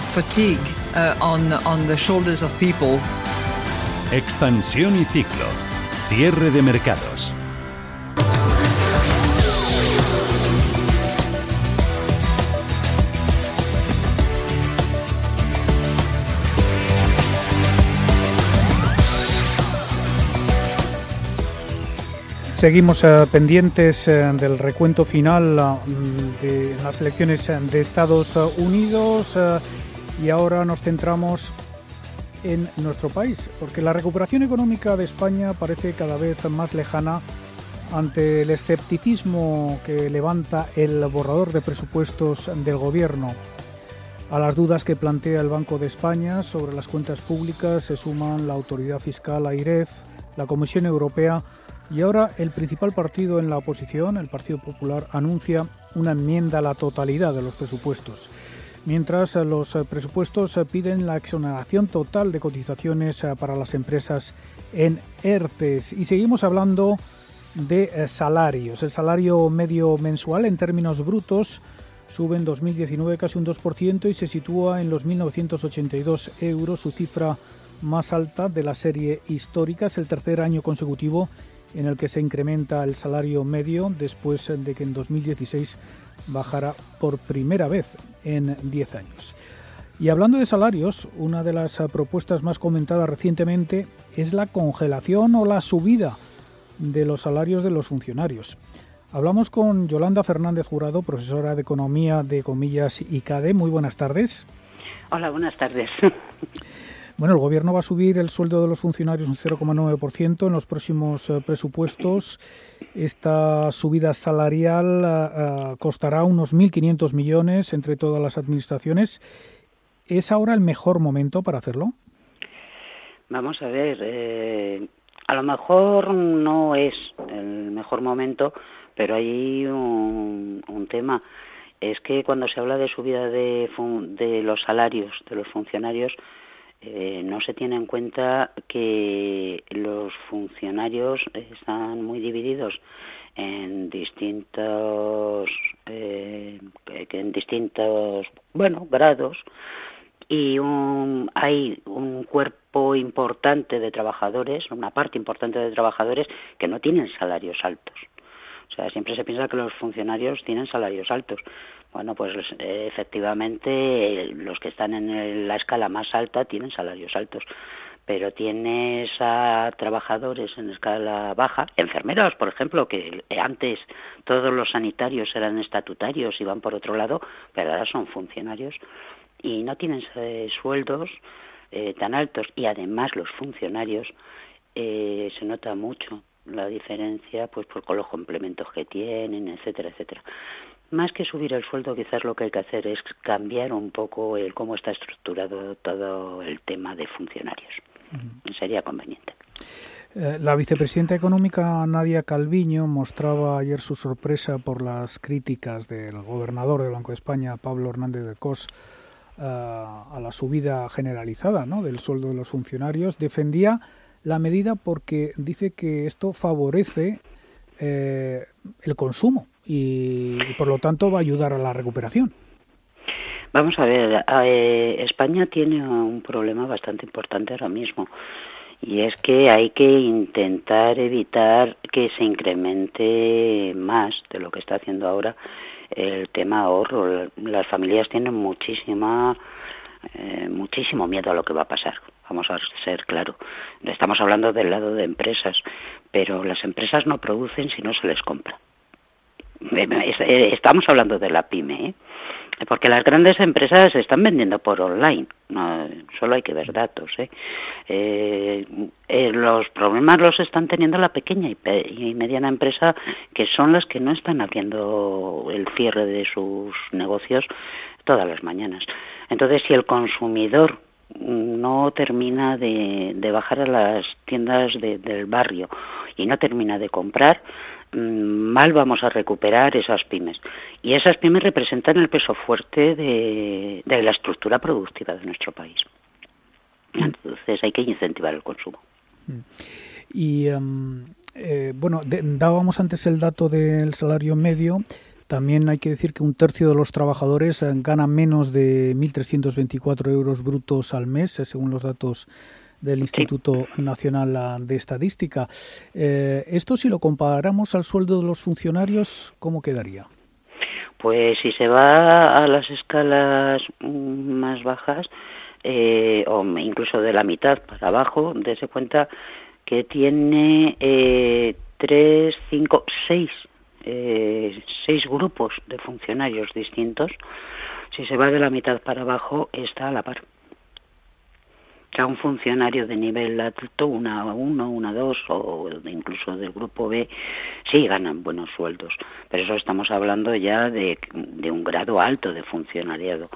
fatigue uh, on, on the shoulders of people. Expansión y ciclo. Cierre de mercados. Seguimos eh, pendientes eh, del recuento final eh, de las elecciones de Estados Unidos y ahora nos centramos en nuestro país, porque la recuperación económica de España parece cada vez más lejana ante el escepticismo que levanta el borrador de presupuestos del Gobierno. A las dudas que plantea el Banco de España sobre las cuentas públicas se suman la Autoridad Fiscal AIREF, la Comisión Europea y ahora el principal partido en la oposición, el Partido Popular, anuncia una enmienda a la totalidad de los presupuestos. Mientras los presupuestos piden la exoneración total de cotizaciones para las empresas en ERTES. Y seguimos hablando de salarios. El salario medio mensual en términos brutos sube en 2019 casi un 2% y se sitúa en los 1.982 euros, su cifra más alta de la serie histórica. Es el tercer año consecutivo en el que se incrementa el salario medio después de que en 2016 bajara por primera vez en 10 años. Y hablando de salarios, una de las propuestas más comentadas recientemente es la congelación o la subida de los salarios de los funcionarios. Hablamos con Yolanda Fernández Jurado, profesora de Economía de Comillas y CADE. Muy buenas tardes. Hola, buenas tardes. Bueno, el Gobierno va a subir el sueldo de los funcionarios un 0,9% en los próximos eh, presupuestos. Esta subida salarial eh, eh, costará unos 1.500 millones entre todas las administraciones. ¿Es ahora el mejor momento para hacerlo? Vamos a ver, a lo mejor no es el mejor momento, pero hay un, un tema. Es que cuando se habla de subida de, de los salarios de los funcionarios, eh, no se tiene en cuenta que los funcionarios están muy divididos en distintos eh, en distintos bueno grados y hay un cuerpo importante de trabajadores una parte importante de trabajadores que no tienen salarios altos o sea, siempre se piensa que los funcionarios tienen salarios altos. Bueno, pues eh, efectivamente los que están en la escala más alta tienen salarios altos, pero tienes a trabajadores en escala baja, enfermeros, por ejemplo, que antes todos los sanitarios eran estatutarios y van por otro lado, pero ahora son funcionarios y no tienen eh, sueldos eh, tan altos y además los funcionarios se nota mucho la diferencia pues por con los complementos que tienen, etcétera, etcétera. Más que subir el sueldo, quizás lo que hay que hacer es cambiar un poco el cómo está estructurado todo el tema de funcionarios. Sería conveniente. Eh, la vicepresidenta económica Nadia Calviño mostraba ayer su sorpresa por las críticas del gobernador del Banco de España, Pablo Hernández de Cos, eh, a la subida generalizada ¿no? del sueldo de los funcionarios. Defendía la medida porque dice que esto favorece eh, el consumo y, por lo tanto va a ayudar a la recuperación. Vamos a ver, eh, España tiene un problema bastante importante ahora mismo y es que hay que intentar evitar que se incremente más de lo que está haciendo ahora el tema ahorro. Las familias tienen muchísima eh, muchísimo miedo a lo que va a pasar. Vamos a ser claro. Estamos hablando del lado de empresas, pero las empresas no producen si no se les compra. Eh, eh, estamos hablando de la pyme, ¿eh? porque las grandes empresas están vendiendo por online, solo hay que ver datos. ¿eh? los problemas los están teniendo la pequeña y, mediana empresa, que son las que no están haciendo el cierre de sus negocios todas las mañanas. Entonces, si el consumidor no termina de, bajar a las tiendas del barrio y no termina de comprar, mal vamos a recuperar esas pymes. Y esas pymes representan el peso fuerte de, la estructura productiva de nuestro país. Entonces hay que incentivar el consumo. Y em, eh, bueno, dábamos antes el dato del salario medio también hay que decir que un tercio de los trabajadores gana menos de 1.324 euros brutos al mes, según los datos del Instituto Nacional de Estadística. esto, si lo comparamos al sueldo de los funcionarios, ¿cómo quedaría? Pues si se va a las escalas más bajas, eh, o incluso de la mitad para abajo, dése cuenta que tiene eh, tres, cinco, seis, eh, seis grupos de funcionarios distintos. Si se va de la mitad para abajo, está a la par que un funcionario de nivel alto, una uno, una dos o incluso del grupo B, sí ganan buenos sueldos. Pero eso estamos hablando ya de un grado alto de funcionariado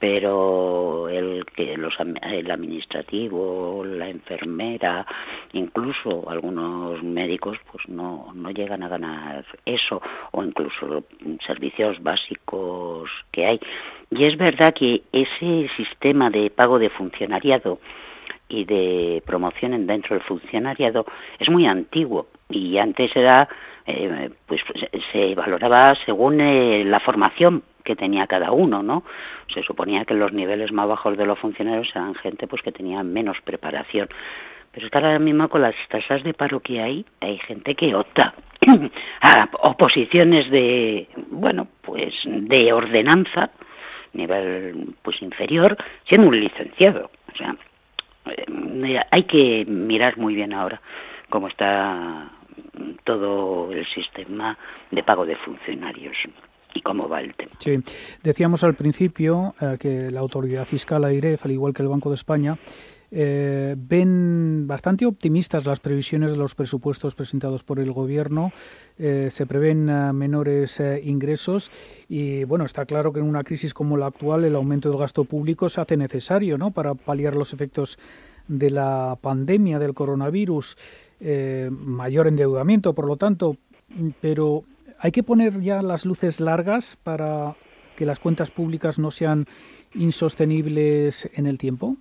pero el que los el administrativo la enfermera incluso algunos médicos pues no no llegan a ganar eso o incluso servicios básicos que hay. Y es verdad que ese sistema de pago de funcionariado y de promoción dentro del funcionariado es muy antiguo y antes era eh, pues se valoraba según eh, la formación que tenía cada uno, ¿no? Se suponía que los niveles más bajos de los funcionarios eran gente pues que tenía menos preparación. Pero es que ahora mismo con las tasas de paro que hay, hay gente que opta a oposiciones de, bueno, pues de ordenanza, nivel pues inferior, siendo un licenciado. O sea, eh, hay que mirar muy bien ahora cómo está todo el sistema de pago de funcionarios y cómo va el. Sí, decíamos al principio eh, que la autoridad fiscal AIREF, al igual que el Banco de España, eh, ven bastante optimistas las previsiones de los presupuestos presentados por el Gobierno. Eh, se prevén menores ingresos y, bueno, está claro que en una crisis como la actual el aumento del gasto público se hace necesario ¿no? para paliar los efectos de la pandemia del coronavirus. mayor endeudamiento, por lo tanto, pero ¿Hay que poner ya las luces largas para que las cuentas públicas no sean insostenibles en el tiempo?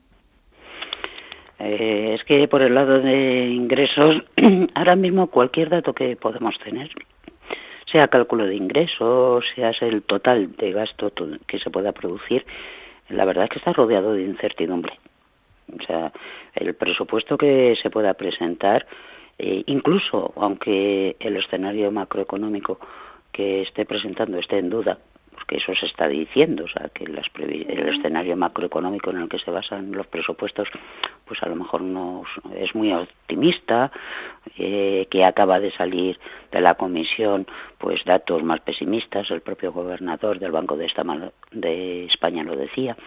Eh, es que por el lado de ingresos, ahora mismo cualquier dato que podemos tener, sea cálculo de ingresos, sea el total de gasto que se pueda producir, la verdad es que está rodeado de incertidumbre. O sea, el presupuesto que se pueda presentar eh, incluso aunque el escenario macroeconómico que esté presentando esté en duda, porque eso se está diciendo, o sea, que el escenario macroeconómico en el que se basan los presupuestos, pues a lo mejor no es muy optimista, eh, que acaba de salir de la comisión, pues datos más pesimistas, el propio gobernador del Banco de, de España lo decía.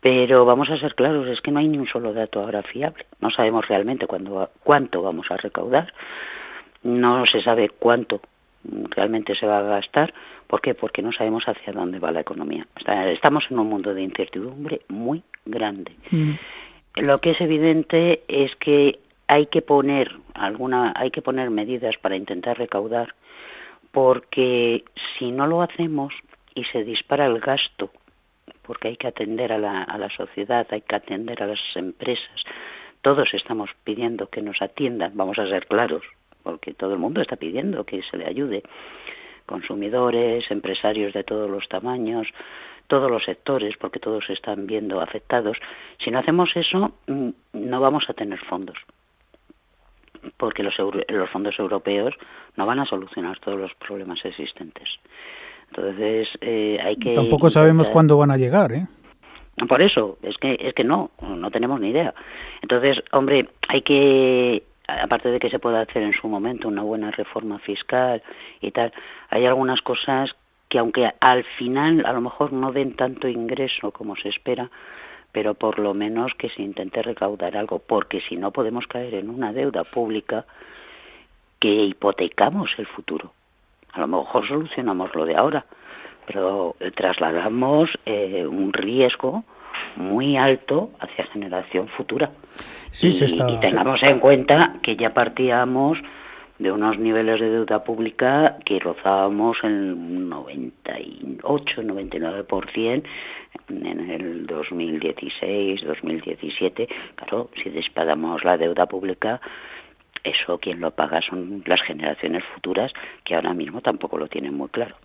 Pero vamos a ser claros, es que no hay ni un solo dato ahora fiable. No sabemos realmente cuándo, cuánto vamos a recaudar, no se sabe cuánto realmente se va a gastar. ¿Por qué? Porque no sabemos hacia dónde va la economía. Estamos en un mundo de incertidumbre muy grande. Mm. Lo que es evidente es que hay que poner alguna, hay que poner medidas para intentar recaudar, porque si no lo hacemos y se dispara el gasto porque hay que atender a la, a la sociedad, hay que atender a las empresas. Todos estamos pidiendo que nos atiendan, vamos a ser claros, porque todo el mundo está pidiendo que se le ayude. Consumidores, empresarios de todos los tamaños, todos los sectores, porque todos se están viendo afectados. Si no hacemos eso, mm, no vamos a tener fondos porque los, los fondos europeos no van a solucionar todos los problemas existentes. Entonces, eh, hay que... Tampoco sabemos cuándo van a llegar, ¿eh? Por eso, es que, es que no, no tenemos ni idea. Entonces, hombre, hay que, aparte de que se pueda hacer en su momento una buena reforma fiscal y tal, hay algunas cosas que aunque al final a lo mejor no den tanto ingreso como se espera, pero por lo menos que se intente recaudar algo, porque si no podemos caer en una deuda pública que hipotecamos el futuro. A lo mejor solucionamos lo de ahora, pero trasladamos eh, un riesgo muy alto hacia generación futura. Sí, y, está, y tengamos en cuenta que ya partíamos de unos niveles de deuda pública que rozábamos el 98, 99% en el 2016, 2017. Claro, si disparamos la deuda pública, eso quien lo paga son las generaciones futuras que ahora mismo tampoco lo tienen muy claro.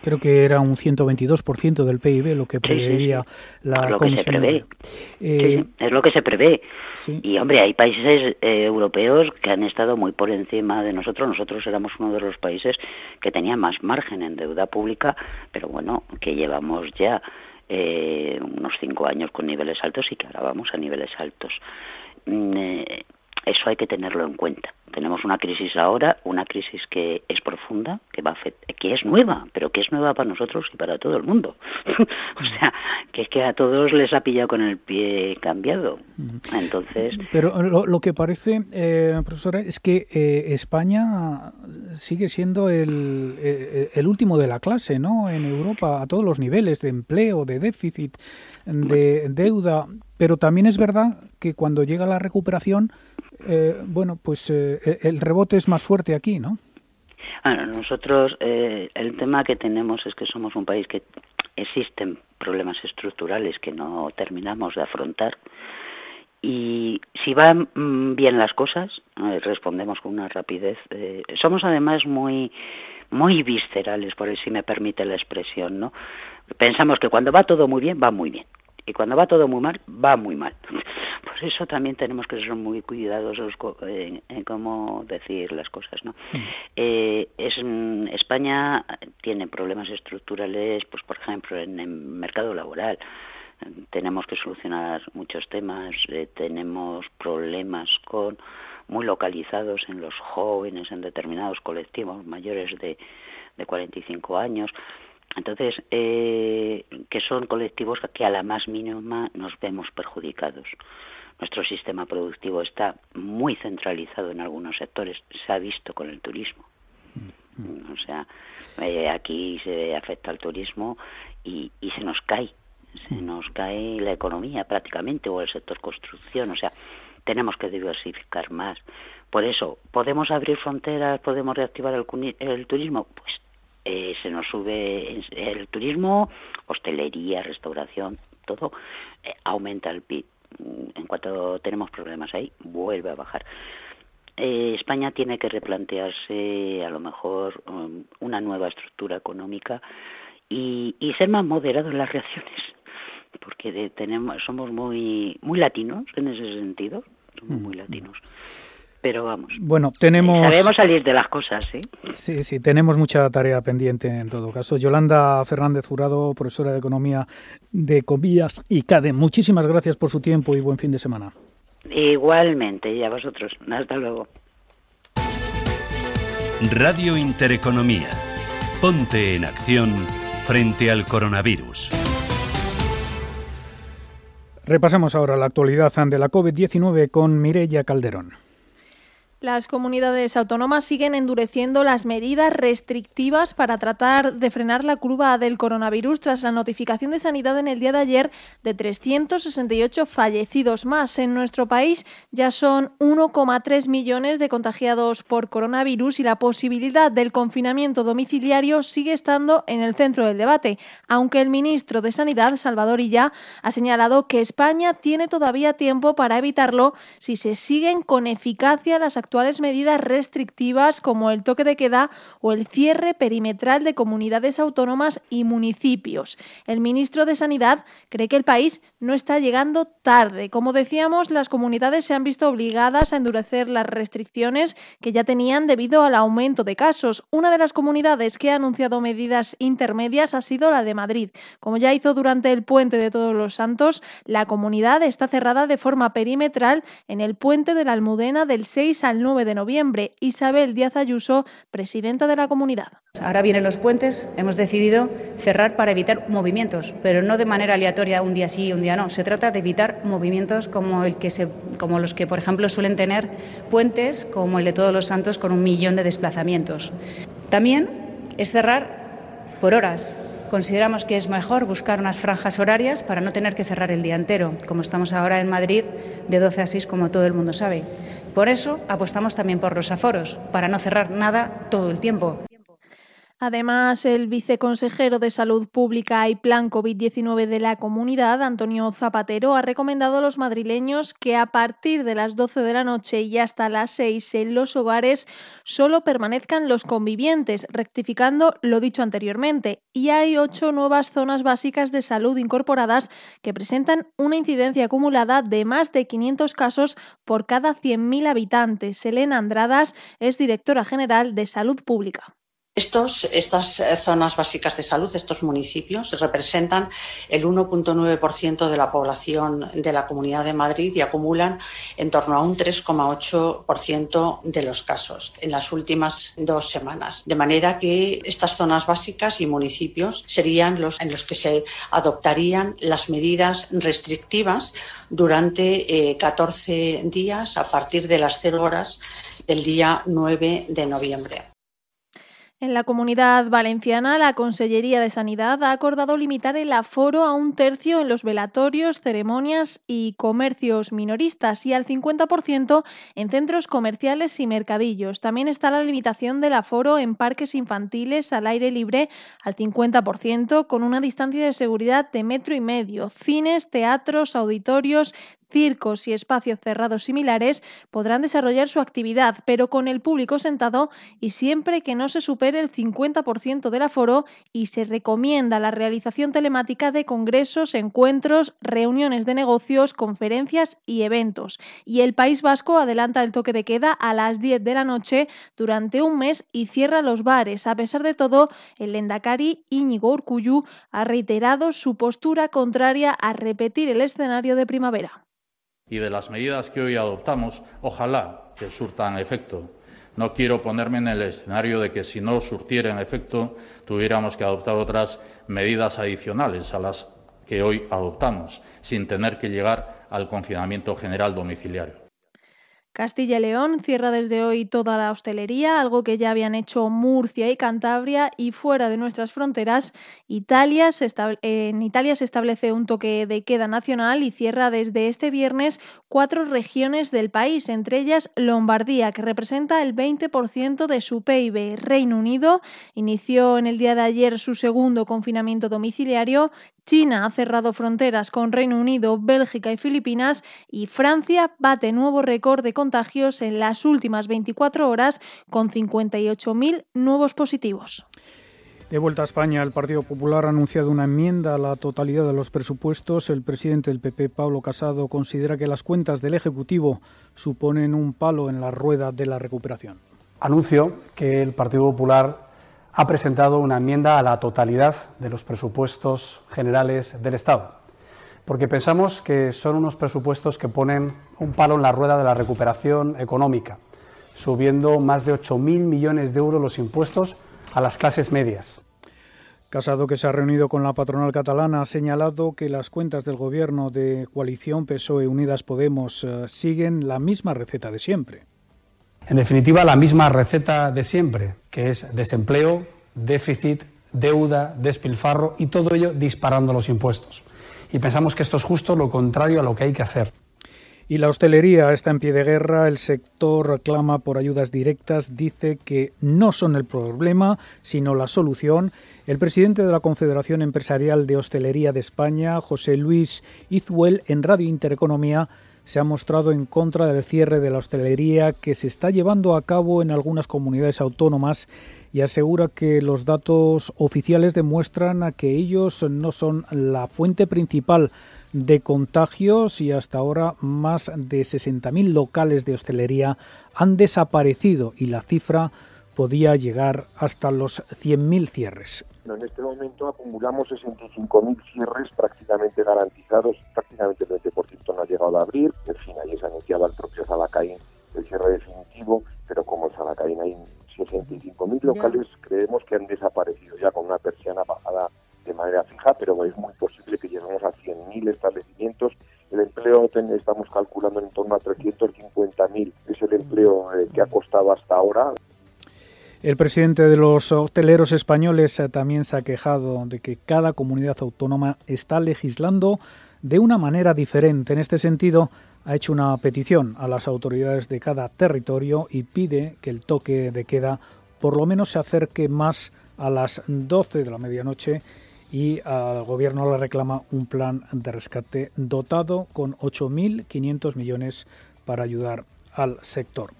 Creo que era un 122% del PIB lo que preveía la lo Comisión. Que se prevé. Eh, es lo que se prevé. Y hombre, hay países eh, europeos que han estado muy por encima de nosotros. Nosotros éramos uno de los países que tenía más margen en deuda pública, pero bueno, que llevamos ya eh, unos cinco años con niveles altos y que ahora vamos a niveles altos. Eso hay que tenerlo en cuenta. Tenemos una crisis ahora, una crisis que es profunda, que va que es nueva, pero que es nueva para nosotros y para todo el mundo. o sea, que es que a todos les ha pillado con el pie cambiado. Entonces. Pero lo, que parece, eh, profesora, es que eh, España sigue siendo el, eh, el último de la clase, ¿no? En Europa, a todos los niveles de empleo, de déficit, de deuda. Pero también es verdad que cuando llega la recuperación eh, bueno, pues eh, el rebote es más fuerte aquí, ¿no? Bueno, nosotros eh, el tema que tenemos es que somos un país que existen problemas estructurales que no terminamos de afrontar y si van mm, bien las cosas respondemos con una rapidez. somos además muy muy viscerales, por si me permite la expresión, ¿no? Pensamos que cuando va todo muy bien va muy bien y cuando va todo muy mal, va muy mal. Por eso también tenemos que ser muy cuidadosos en, cómo decir las cosas. ¿no? Mm. Eh, es, mm, España tiene problemas estructurales, pues por ejemplo, en el mercado laboral. Tenemos que solucionar muchos temas, eh, tenemos problemas con muy localizados en los jóvenes, en determinados colectivos mayores de, de 45 años. Entonces, eh, que son colectivos que a la más mínima nos vemos perjudicados. Nuestro sistema productivo está muy centralizado en algunos sectores, se ha visto con el turismo. Mm. O sea, eh, aquí se afecta al turismo y, y se nos cae, se mm. nos cae la economía prácticamente o el sector construcción. O sea, tenemos que diversificar más. Por eso, ¿podemos abrir fronteras? ¿Podemos reactivar el, el turismo? Pues eh, se nos sube el turismo, hostelería, restauración, todo eh, aumenta el PIB. Mm, en cuanto tenemos problemas ahí, vuelve a bajar. Eh, España tiene que replantearse a lo mejor um, una nueva estructura económica y, y, ser más moderado en las reacciones, porque tenemos, somos muy, muy latinos en ese sentido, somos muy latinos pero vamos. Bueno, tenemos... Sabemos salir de las cosas, ¿sí? Sí, sí, tenemos mucha tarea pendiente en todo caso. Yolanda Fernández Jurado, profesora de Economía de Comillas y CADE, muchísimas gracias por su tiempo y buen fin de semana. Igualmente, y a vosotros. Hasta luego. Radio Intereconomía. Ponte en acción frente al coronavirus. Repasamos ahora la actualidad de la COVID-19 con Mireya Calderón. Las comunidades autónomas siguen endureciendo las medidas restrictivas para tratar de frenar la curva del coronavirus tras la notificación de sanidad en el día de ayer de 368 fallecidos más. En nuestro país ya son 1,3 millones de contagiados por coronavirus y la posibilidad del confinamiento domiciliario sigue estando en el centro del debate, aunque el ministro de Sanidad, Salvador Illa, ha señalado que España tiene todavía tiempo para evitarlo si se siguen con eficacia las actividades medidas restrictivas como el toque de queda o el cierre perimetral de comunidades autónomas y municipios. El ministro de Sanidad cree que el país no está llegando tarde. Como decíamos, las comunidades se han visto obligadas a endurecer las restricciones que ya tenían debido al aumento de casos. Una de las comunidades que ha anunciado medidas intermedias ha sido la de Madrid. Como ya hizo durante el puente de Todos los Santos, la comunidad está cerrada de forma perimetral en el puente de la Almudena del 6 al 9 de noviembre. Isabel Díaz Ayuso, presidenta de la comunidad. Ahora vienen los puentes, hemos decidido cerrar para evitar movimientos, pero no de manera aleatoria un día sí, un día no. Se trata de evitar movimientos como, el que se, como los que, por ejemplo, suelen tener puentes como el de Todos los Santos con un millón de desplazamientos. También es cerrar por horas, Consideramos que es mejor buscar unas franjas horarias para no tener que cerrar el día entero, como estamos ahora en Madrid, de 12 a 6, como todo el mundo sabe. Por eso apostamos también por los aforos, para no cerrar nada todo el tiempo. Además, el viceconsejero de Salud Pública y Plan COVID-19 de la comunidad, Antonio Zapatero, ha recomendado a los madrileños que a partir de las 12 de la noche y hasta las 6 en los hogares solo permanezcan los convivientes, rectificando lo dicho anteriormente. Y hay ocho nuevas zonas básicas de salud incorporadas que presentan una incidencia acumulada de más de 500 casos por cada 100.000 habitantes. Elena Andradas es directora general de Salud Pública. Estos, estas eh, zonas básicas de salud, estos municipios, representan el 1.9% de la población de la Comunidad de Madrid y acumulan en torno a un 3,8% de los casos en las últimas dos semanas. De manera que estas zonas básicas y municipios serían los en los que se adoptarían las medidas restrictivas durante 14 eh, días a partir de las 0 horas del día 9 de noviembre. En la comunidad valenciana, la Consellería de Sanidad ha acordado limitar el aforo a un tercio en los velatorios, ceremonias y comercios minoristas y al 50% en centros comerciales y mercadillos. También está la limitación del aforo en parques infantiles al aire libre al 50% con una distancia de seguridad de metro y medio. Cines, teatros, auditorios, circos y espacios cerrados similares podrán desarrollar su actividad, pero con el público sentado y siempre que no se supere el 50% del aforo y se recomienda la realización telemática de congresos, encuentros, reuniones de negocios, conferencias y eventos. Y el País Vasco adelanta el toque de queda a las 10 de la noche durante un mes y cierra los bares. A pesar de todo, el Lendakari Íñigo Urcuyu ha reiterado su postura contraria a repetir el escenario de primavera y de las medidas que hoy adoptamos, ojalá que surtan efecto. No quiero ponerme en el escenario de que si no surtieran efecto tuviéramos que adoptar otras medidas adicionales a las que hoy adoptamos, sin tener que llegar al confinamiento general domiciliario. Castilla y León cierra desde hoy toda la hostelería, algo que ya habían hecho Murcia y Cantabria, y fuera de nuestras fronteras, Italia en Italia se establece un toque de queda nacional y cierra desde este viernes cuatro regiones del país, entre ellas Lombardía, que representa el 20% de su PIB. Reino Unido inició en el día de ayer su segundo confinamiento domiciliario, China ha cerrado fronteras con Reino Unido, Bélgica y Filipinas y Francia bate nuevo récord de contagios en las últimas 24 horas con 58.000 nuevos positivos. De vuelta a España, el Partido Popular ha anunciado una enmienda a la totalidad de los presupuestos. El presidente del PP, Pablo Casado, considera que las cuentas del Ejecutivo suponen un palo en la rueda de la recuperación. Anuncio que el Partido Popular ha presentado una enmienda a la totalidad de los presupuestos generales del Estado, porque pensamos que son unos presupuestos que ponen un palo en la rueda de la recuperación económica, subiendo más de 8.000 millones de euros los impuestos a las clases medias. Casado, que se ha reunido con la patronal catalana, ha señalado que las cuentas del gobierno de coalición PSOE Unidas Podemos eh, siguen la misma receta de siempre. En definitiva, la misma receta de siempre, que es desempleo, déficit, deuda, despilfarro y todo ello disparando los impuestos. Y pensamos que esto es justo lo contrario a lo que hay que hacer. Y la hostelería está en pie de guerra, el sector clama por ayudas directas, dice que no son el problema, sino la solución. El presidente de la Confederación Empresarial de Hostelería de España, José Luis Izuel, en Radio Intereconomía, se ha mostrado en contra del cierre de la hostelería que se está llevando a cabo en algunas comunidades autónomas y asegura que los datos oficiales demuestran que ellos no son la fuente principal de contagios y hasta ahora más de 60.000 locales de hostelería han desaparecido y la cifra podía llegar hasta los 100.000 cierres. En este momento acumulamos 65.000 cierres prácticamente garantizados, prácticamente el 20% no ha llegado a abrir. En fin, ayer se anunciaba el propio Salacaín el cierre definitivo, pero como en Salacaín hay 65.000 locales, creemos que han desaparecido ya con una persiana bajada de manera fija, pero es muy posible que lleguemos a 100.000 establecimientos. El empleo estamos calculando en torno a 350.000, es el empleo eh, que ha costado hasta ahora. El presidente de los hoteleros españoles eh, también se ha quejado de que cada comunidad autónoma está legislando de una manera diferente. En este sentido, ha hecho una petición a las autoridades de cada territorio y pide que el toque de queda por lo menos se acerque más a las 12 de la medianoche y al Gobierno le reclama un plan de rescate dotado con 8.500 millones para ayudar al sector.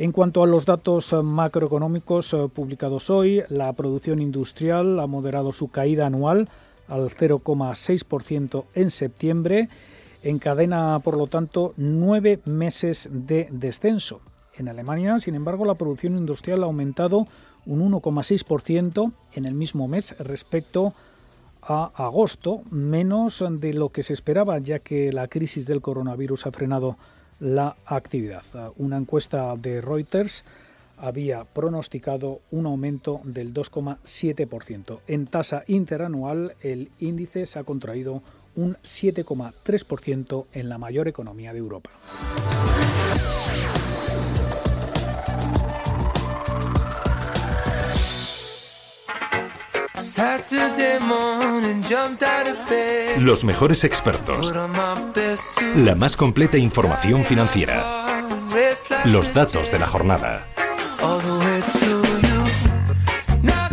En cuanto a los datos macroeconómicos eh, publicados hoy, la producción industrial ha moderado su caída anual al 0,6% en septiembre. Encadena, por lo tanto, nueve meses de descenso. En Alemania, sin embargo, la producción industrial ha aumentado un 1,6% en el mismo mes respecto a agosto, menos de lo que se esperaba, ya que la crisis del coronavirus ha frenado la actividad. Una encuesta de Reuters había pronosticado un aumento del 2,7%. En tasa interanual, el índice se ha contraído un 7,3% en la mayor economía de Europa. Los mejores expertos. La más completa información financiera. Los datos de la jornada.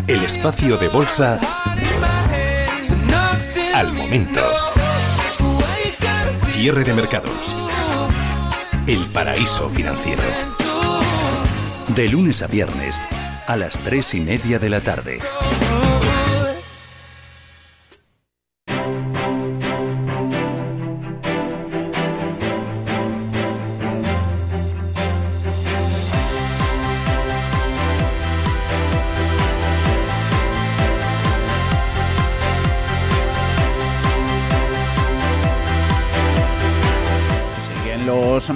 El espacio de bolsa al momento. Cierre de mercados. El paraíso financiero. De lunes a viernes a las tres y media de la tarde.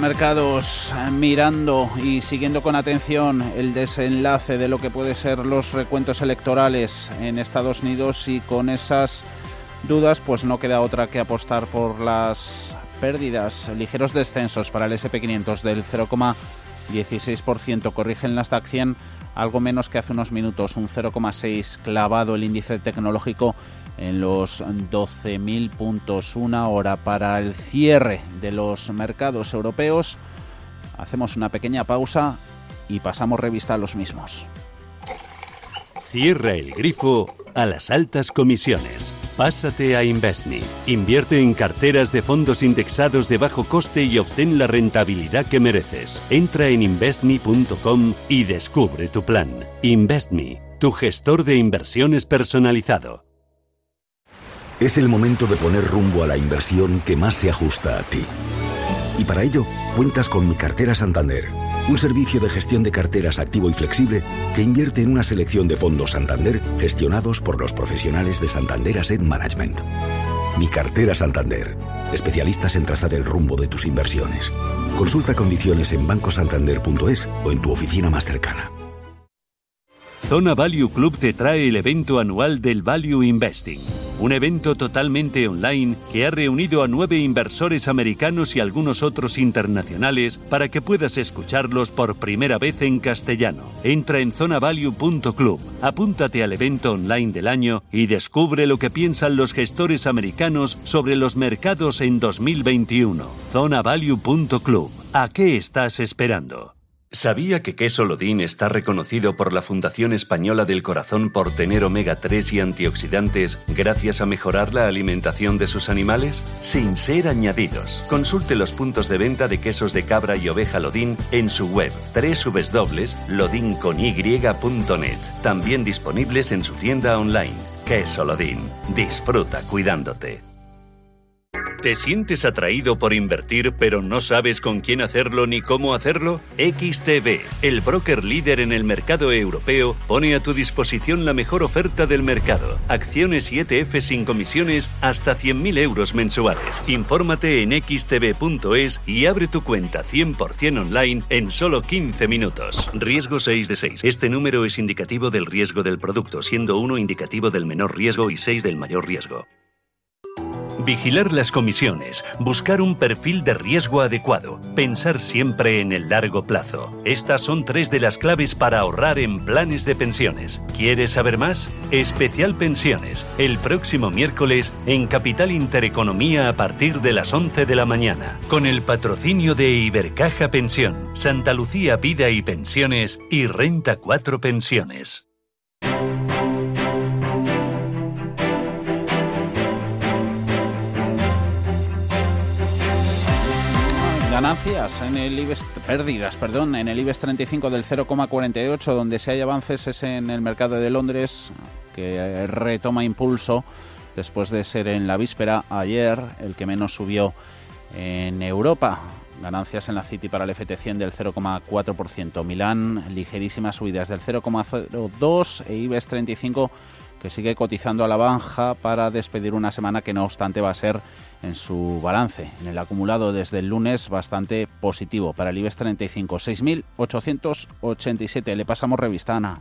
Mercados eh, mirando y siguiendo con atención el desenlace de lo que puede ser los recuentos electorales en Estados Unidos y con esas dudas pues no queda otra que apostar por las pérdidas, ligeros descensos para el SP500 del 0,16%, corrigen las 100 algo menos que hace unos minutos, un 0,6 clavado el índice tecnológico en los 12.000 puntos. Una hora para el cierre de los mercados europeos. Hacemos una pequeña pausa y pasamos revista a los mismos. Cierra el grifo a las altas comisiones. Pásate a Investme. Invierte en carteras de fondos indexados de bajo coste y obtén la rentabilidad que mereces. Entra en investme.com y descubre tu plan. Investme, tu gestor de inversiones personalizado. Es el momento de poner rumbo a la inversión que más se ajusta a ti. Y para ello, cuentas con Mi Cartera Santander, un servicio de gestión de carteras activo y flexible que invierte en una selección de fondos Santander gestionados por los profesionales de Santander Asset Management. Mi Cartera Santander, especialistas en trazar el rumbo de tus inversiones. Consulta condiciones en bancosantander.es o en tu oficina más cercana. Zona Value Club te trae el evento anual del Value Investing, un evento totalmente online que ha reunido a nueve inversores americanos y algunos otros internacionales para que puedas escucharlos por primera vez en castellano. Entra en zonavalue.club, apúntate al evento online del año y descubre lo que piensan los gestores americanos sobre los mercados en 2021. Zonavalue.club. ¿A qué estás esperando? ¿Sabía que queso Lodín está reconocido por la Fundación Española del Corazón por tener omega 3 y antioxidantes gracias a mejorar la alimentación de sus animales? Sin ser añadidos. Consulte los puntos de venta de quesos de cabra y oveja Lodín en su web www.lodincony.net. También disponibles en su tienda online. Queso Lodín. Disfruta cuidándote. ¿Te sientes atraído por invertir pero no sabes con quién hacerlo ni cómo hacerlo? XTB, el broker líder en el mercado europeo, pone a tu disposición la mejor oferta del mercado. Acciones y ETF sin comisiones hasta 100.000 euros mensuales. Infórmate en xtb.es y abre tu cuenta 100% online en solo 15 minutos. Riesgo 6 de 6. Este número es indicativo del riesgo del producto, siendo 1 indicativo del menor riesgo y 6 del mayor riesgo. Vigilar las comisiones, buscar un perfil de riesgo adecuado, pensar siempre en el largo plazo. Estas son tres de las claves para ahorrar en planes de pensiones. ¿Quieres saber más? Especial Pensiones, el próximo miércoles en Capital Intereconomía a partir de las 11 de la mañana, con el patrocinio de Ibercaja Pensión, Santa Lucía Vida y Pensiones y Renta 4 Pensiones. Ganancias en el IBEX, pérdidas, perdón, en el IBEX 35 del 0,48, donde si hay avances es en el mercado de Londres, que retoma impulso después de ser en la víspera ayer el que menos subió en Europa. Ganancias en la City para el FT100 del 0,4%. Milán, ligerísimas subidas del 0,02 e IBEX 35 que sigue cotizando a la baja para despedir una semana que no obstante va a ser en su balance, en el acumulado desde el lunes, bastante positivo para el IBEX 35, 6.887. Le pasamos revista, Ana.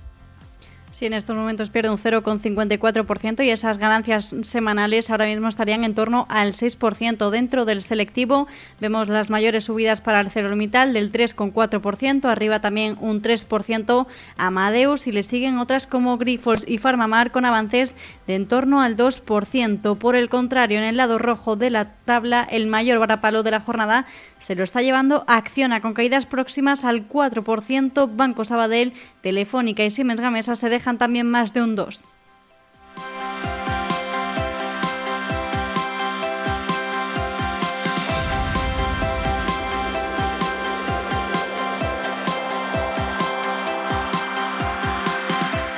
Sí, en estos momentos pierde un 0,54% y esas ganancias semanales ahora mismo estarían en torno al 6%. Dentro del selectivo vemos las mayores subidas para el Cerormital del 3,4%, arriba también un 3% Amadeus y le siguen otras como Grifols y Farmamar con avances de en torno al 2%. Por el contrario, en el lado rojo de la tabla, el mayor varapalo de la jornada se lo está llevando Acciona con caídas próximas al 4%. Banco Sabadell, Telefónica y Siemens Gamesa se dejan también más de un 2%.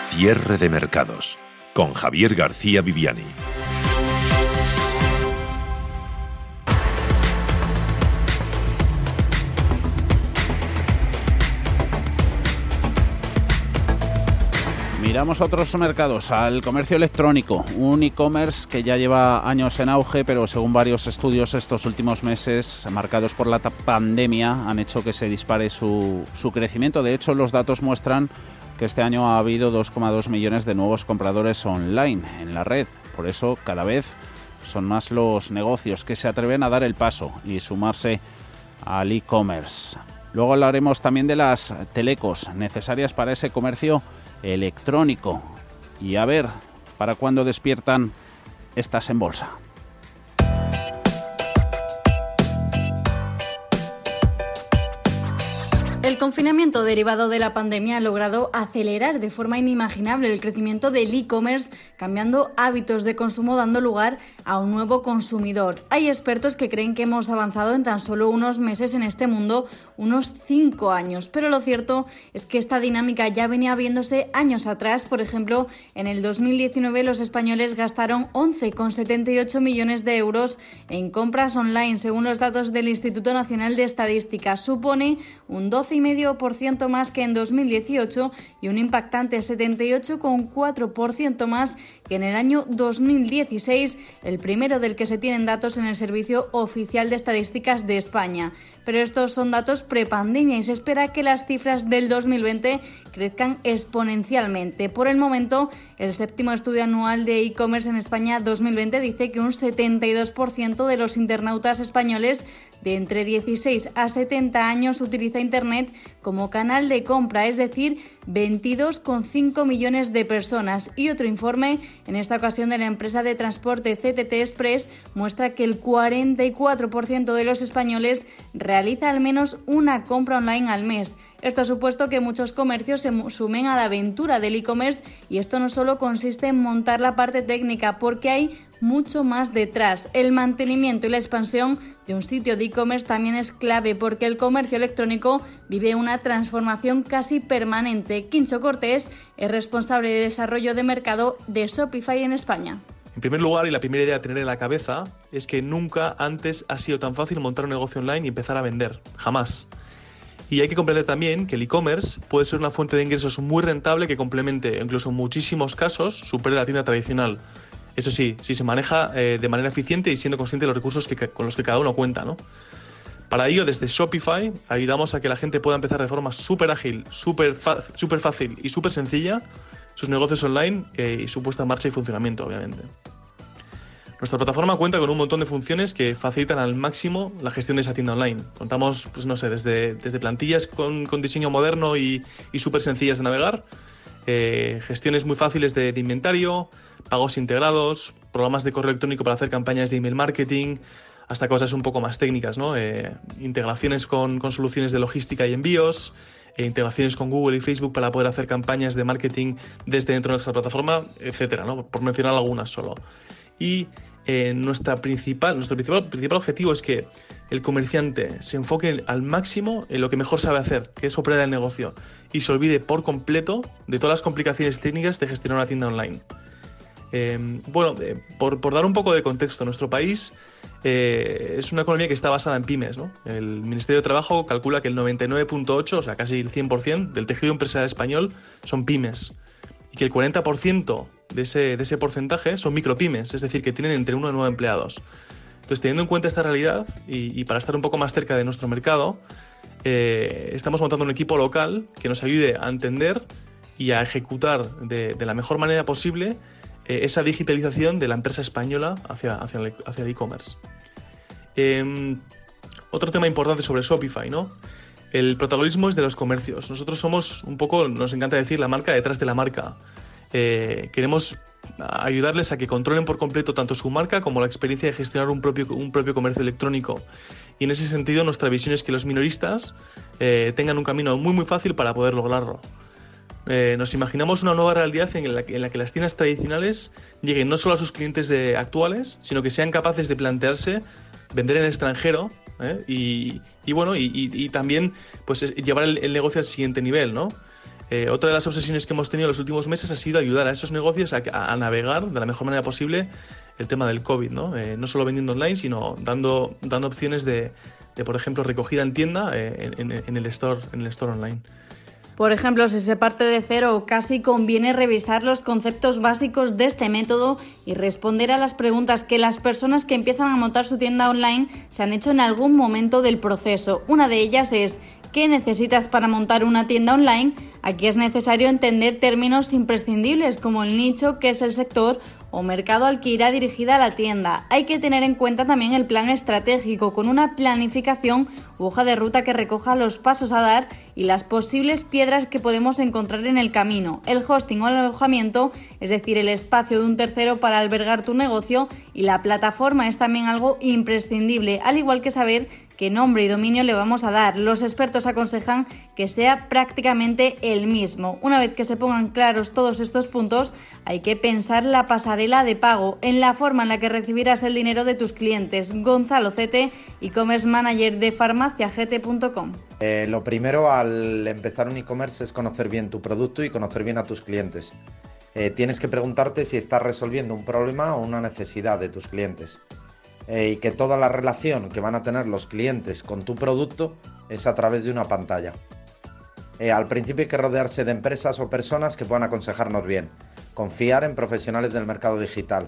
Cierre de mercados con Javier García Viviani. Miramos otros mercados, al comercio electrónico, un e-commerce que ya lleva años en auge, pero según varios estudios estos últimos meses marcados por la pandemia han hecho que se dispare su, crecimiento. De hecho, los datos muestran que este año ha habido 2,2 millones de nuevos compradores online en la red. Por eso cada vez son más los negocios que se atreven a dar el paso y sumarse al e-commerce. Luego hablaremos también de las telecos necesarias para ese comercio electrónico. Y a ver, ¿para cuándo despiertan estas en bolsa? El confinamiento derivado de la pandemia ha logrado acelerar de forma inimaginable el crecimiento del e-commerce, cambiando hábitos de consumo, dando lugar a un nuevo consumidor. Hay expertos que creen que hemos avanzado en tan solo unos meses en este mundo, unos cinco años, pero lo cierto es que esta dinámica ya venía viéndose años atrás. Por ejemplo, en el 2019 los españoles gastaron 11,78 millones de euros en compras online, según los datos del Instituto Nacional de Estadística. Supone un 12,5% más que en 2018 y un impactante 78,4% más que en el año 2016 el primero del que se tienen datos en el Servicio Oficial de Estadísticas de España. Pero estos son datos prepandemia y se espera que las cifras del 2020 crezcan exponencialmente. Por el momento, el séptimo estudio anual de e-commerce en España 2020 dice que un 72% de los internautas españoles de entre 16 a 70 años utiliza Internet como canal de compra, es decir, 22,5 millones de personas. Y otro informe, en esta ocasión de la empresa de transporte CTT Express, muestra que el 44% de los españoles realiza al menos una compra online al mes. Esto ha supuesto que muchos comercios se sumen a la aventura del e-commerce y esto no solo consiste en montar la parte técnica, porque hay mucho más detrás. El mantenimiento y la expansión de un sitio de e-commerce también es clave porque el comercio electrónico vive una transformación casi permanente. Quincho Cortés es responsable de desarrollo de mercado de Shopify en España. En primer lugar, y la primera idea a tener en la cabeza, es que nunca antes ha sido tan fácil montar un negocio online y empezar a vender. Jamás. Y hay que comprender también que el e-commerce puede ser una fuente de ingresos muy rentable que complemente, incluso en muchísimos casos, supere la tienda tradicional. Eso sí, si se maneja eh, de manera eficiente y siendo consciente de los recursos con los que cada uno cuenta. ¿no? Para ello, desde Shopify, ayudamos a que la gente pueda empezar de forma súper ágil, súper fácil y súper sencilla sus negocios online eh, y su puesta en marcha y funcionamiento, obviamente. Nuestra plataforma cuenta con un montón de funciones que facilitan al máximo la gestión de esa tienda online. Contamos, pues no sé, desde, desde plantillas con, diseño moderno y, súper sencillas de navegar, eh, gestiones muy fáciles de, inventario, pagos integrados, programas de correo electrónico para hacer campañas de email marketing, hasta cosas un poco más técnicas, ¿no? Eh, integraciones con, soluciones de logística y envíos, e integraciones con Google y Facebook para poder hacer campañas de marketing desde dentro de nuestra plataforma, etcétera, ¿no? por mencionar algunas solo. Y eh, nuestra principal, nuestro principal, principal objetivo es que el comerciante se enfoque al máximo en lo que mejor sabe hacer, que es operar el negocio, y se olvide por completo de todas las complicaciones técnicas de gestionar una tienda online. Em, bueno, eh, por, dar un poco de contexto, nuestro país eh, es una economía que está basada en pymes. El Ministerio de Trabajo calcula que el 99.8, o sea, casi el 100% del tejido empresarial español son pymes y que el 40% de ese, porcentaje son micropymes, es decir, que tienen entre 1 y 9 empleados. Entonces, teniendo en cuenta esta realidad y, para estar un poco más cerca de nuestro mercado, eh, estamos montando un equipo local que nos ayude a entender y a ejecutar de, de la mejor manera posible eh, esa digitalización de la empresa española hacia, hacia, el e-commerce. Em, otro tema importante sobre Shopify, ¿no? El protagonismo es de los comercios. Nosotros somos un poco, nos encanta decir, la marca detrás de la marca. Eh, queremos ayudarles a que controlen por completo tanto su marca como la experiencia de gestionar un propio, un propio comercio electrónico. Y en ese sentido, nuestra visión es que los minoristas eh, tengan un camino muy muy fácil para poder lograrlo. Eh, nos imaginamos una nueva realidad en la, que las tiendas tradicionales lleguen no solo a sus clientes actuales, sino que sean capaces de plantearse vender en el extranjero ¿eh? y, bueno, y, también pues, llevar el, negocio al siguiente nivel, ¿no? Eh, otra de las obsesiones que hemos tenido en los últimos meses ha sido ayudar a esos negocios a, navegar de la mejor manera posible el tema del COVID, ¿no? no solo vendiendo online, sino dando, dando opciones de, por ejemplo, recogida en tienda en, en, el store, en el store online. Por ejemplo, si se parte de cero, casi conviene revisar los conceptos básicos de este método y responder a las preguntas que las personas que empiezan a montar su tienda online se han hecho en algún momento del proceso. Una de ellas es ¿qué necesitas para montar una tienda online? Aquí es necesario entender términos imprescindibles como el nicho, que es el sector o mercado al que irá dirigida la tienda. Hay que tener en cuenta también el plan estratégico con una planificación hoja de ruta que recoja los pasos a dar y las posibles piedras que podemos encontrar en el camino. El hosting o el alojamiento, es decir, el espacio de un tercero para albergar tu negocio y la plataforma es también algo imprescindible, al igual que saber qué nombre y dominio le vamos a dar. Los expertos aconsejan que sea prácticamente el mismo. Una vez que se pongan claros todos estos puntos, hay que pensar la pasarela de pago, en la forma en la que recibirás el dinero de tus clientes. Gonzalo Cete, e-commerce manager de farmaciagt.com. Eh, lo primero al empezar un e-commerce es conocer bien tu producto y conocer bien a tus clientes. Eh, tienes que preguntarte si estás resolviendo un problema o una necesidad de tus clientes. Eh, y que toda la relación que van a tener los clientes con tu producto es a través de una pantalla. Eh, al principio hay que rodearse de empresas o personas que puedan aconsejarnos bien, confiar en profesionales del mercado digital,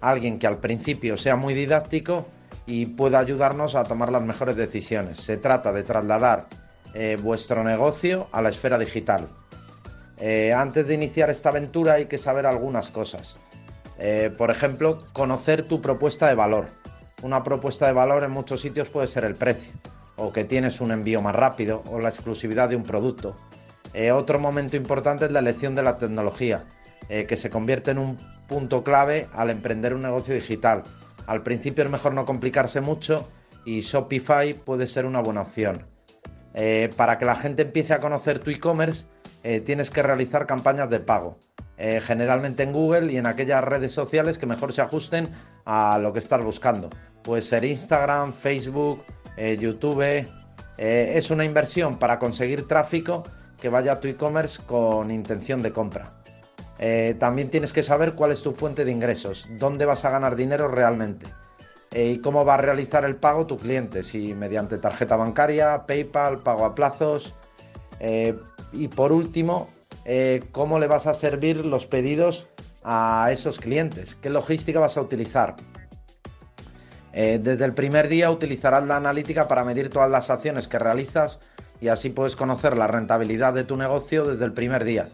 alguien que al principio sea muy didáctico y pueda ayudarnos a tomar las mejores decisiones. Se trata de trasladar eh, vuestro negocio a la esfera digital. antes de iniciar esta aventura hay que saber algunas cosas. por ejemplo, conocer tu propuesta de valor una propuesta de valor en muchos sitios puede ser el precio, o que tienes un envío más rápido, o la exclusividad de un producto. Eh, otro momento importante es la elección de la tecnología, eh, que se convierte en un punto clave al emprender un negocio digital. Al principio es mejor no complicarse mucho y Shopify puede ser una buena opción. Eh, para que la gente empiece a conocer tu e-commerce, tienes que realizar campañas de pago, generalmente en Google y en aquellas redes sociales que mejor se ajusten a lo que estás buscando. Puede ser Instagram, Facebook, eh, YouTube. Eh, es una inversión para conseguir tráfico que vaya a tu e-commerce con intención de compra. Eh, también tienes que saber cuál es tu fuente de ingresos, dónde vas a ganar dinero realmente y cómo va a realizar el pago tu cliente, si mediante tarjeta bancaria, PayPal, pago a plazos. y por último, cómo le vas a servir los pedidos a esos clientes, qué logística vas a utilizar. Eh, desde el primer día utilizarás la analítica para medir todas las acciones que realizas y así puedes conocer la rentabilidad de tu negocio desde el primer día.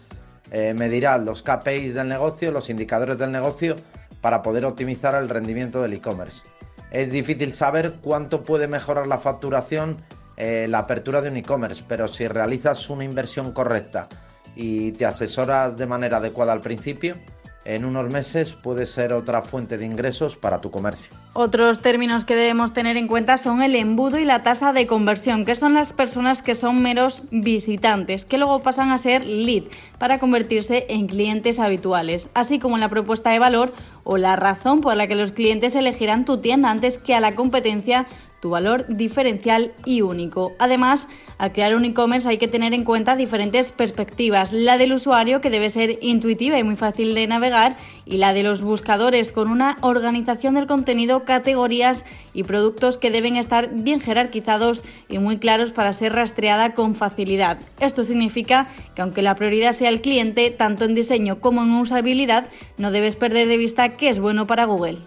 Eh, medirás los KPIs del negocio, los indicadores del negocio para poder optimizar el rendimiento del e-commerce. Es difícil saber cuánto puede mejorar la facturación eh, la apertura de un e-commerce, pero si realizas una inversión correcta y te asesoras de manera adecuada al principio, en unos meses puede ser otra fuente de ingresos para tu comercio. Otros términos que debemos tener en cuenta son el embudo y la tasa de conversión, que son las personas que son meros visitantes, que luego pasan a ser lead para convertirse en clientes habituales, así como la propuesta de valor o la razón por la que los clientes elegirán tu tienda antes que a la competencia tu valor diferencial y único. Además, al crear un e-commerce hay que tener en cuenta diferentes perspectivas, la del usuario que debe ser intuitiva y muy fácil de navegar y la de los buscadores con una organización del contenido, categorías y productos que deben estar bien jerarquizados y muy claros para ser rastreada con facilidad. Esto significa que aunque la prioridad sea el cliente, tanto en diseño como en usabilidad, no debes perder de vista que es bueno para Google.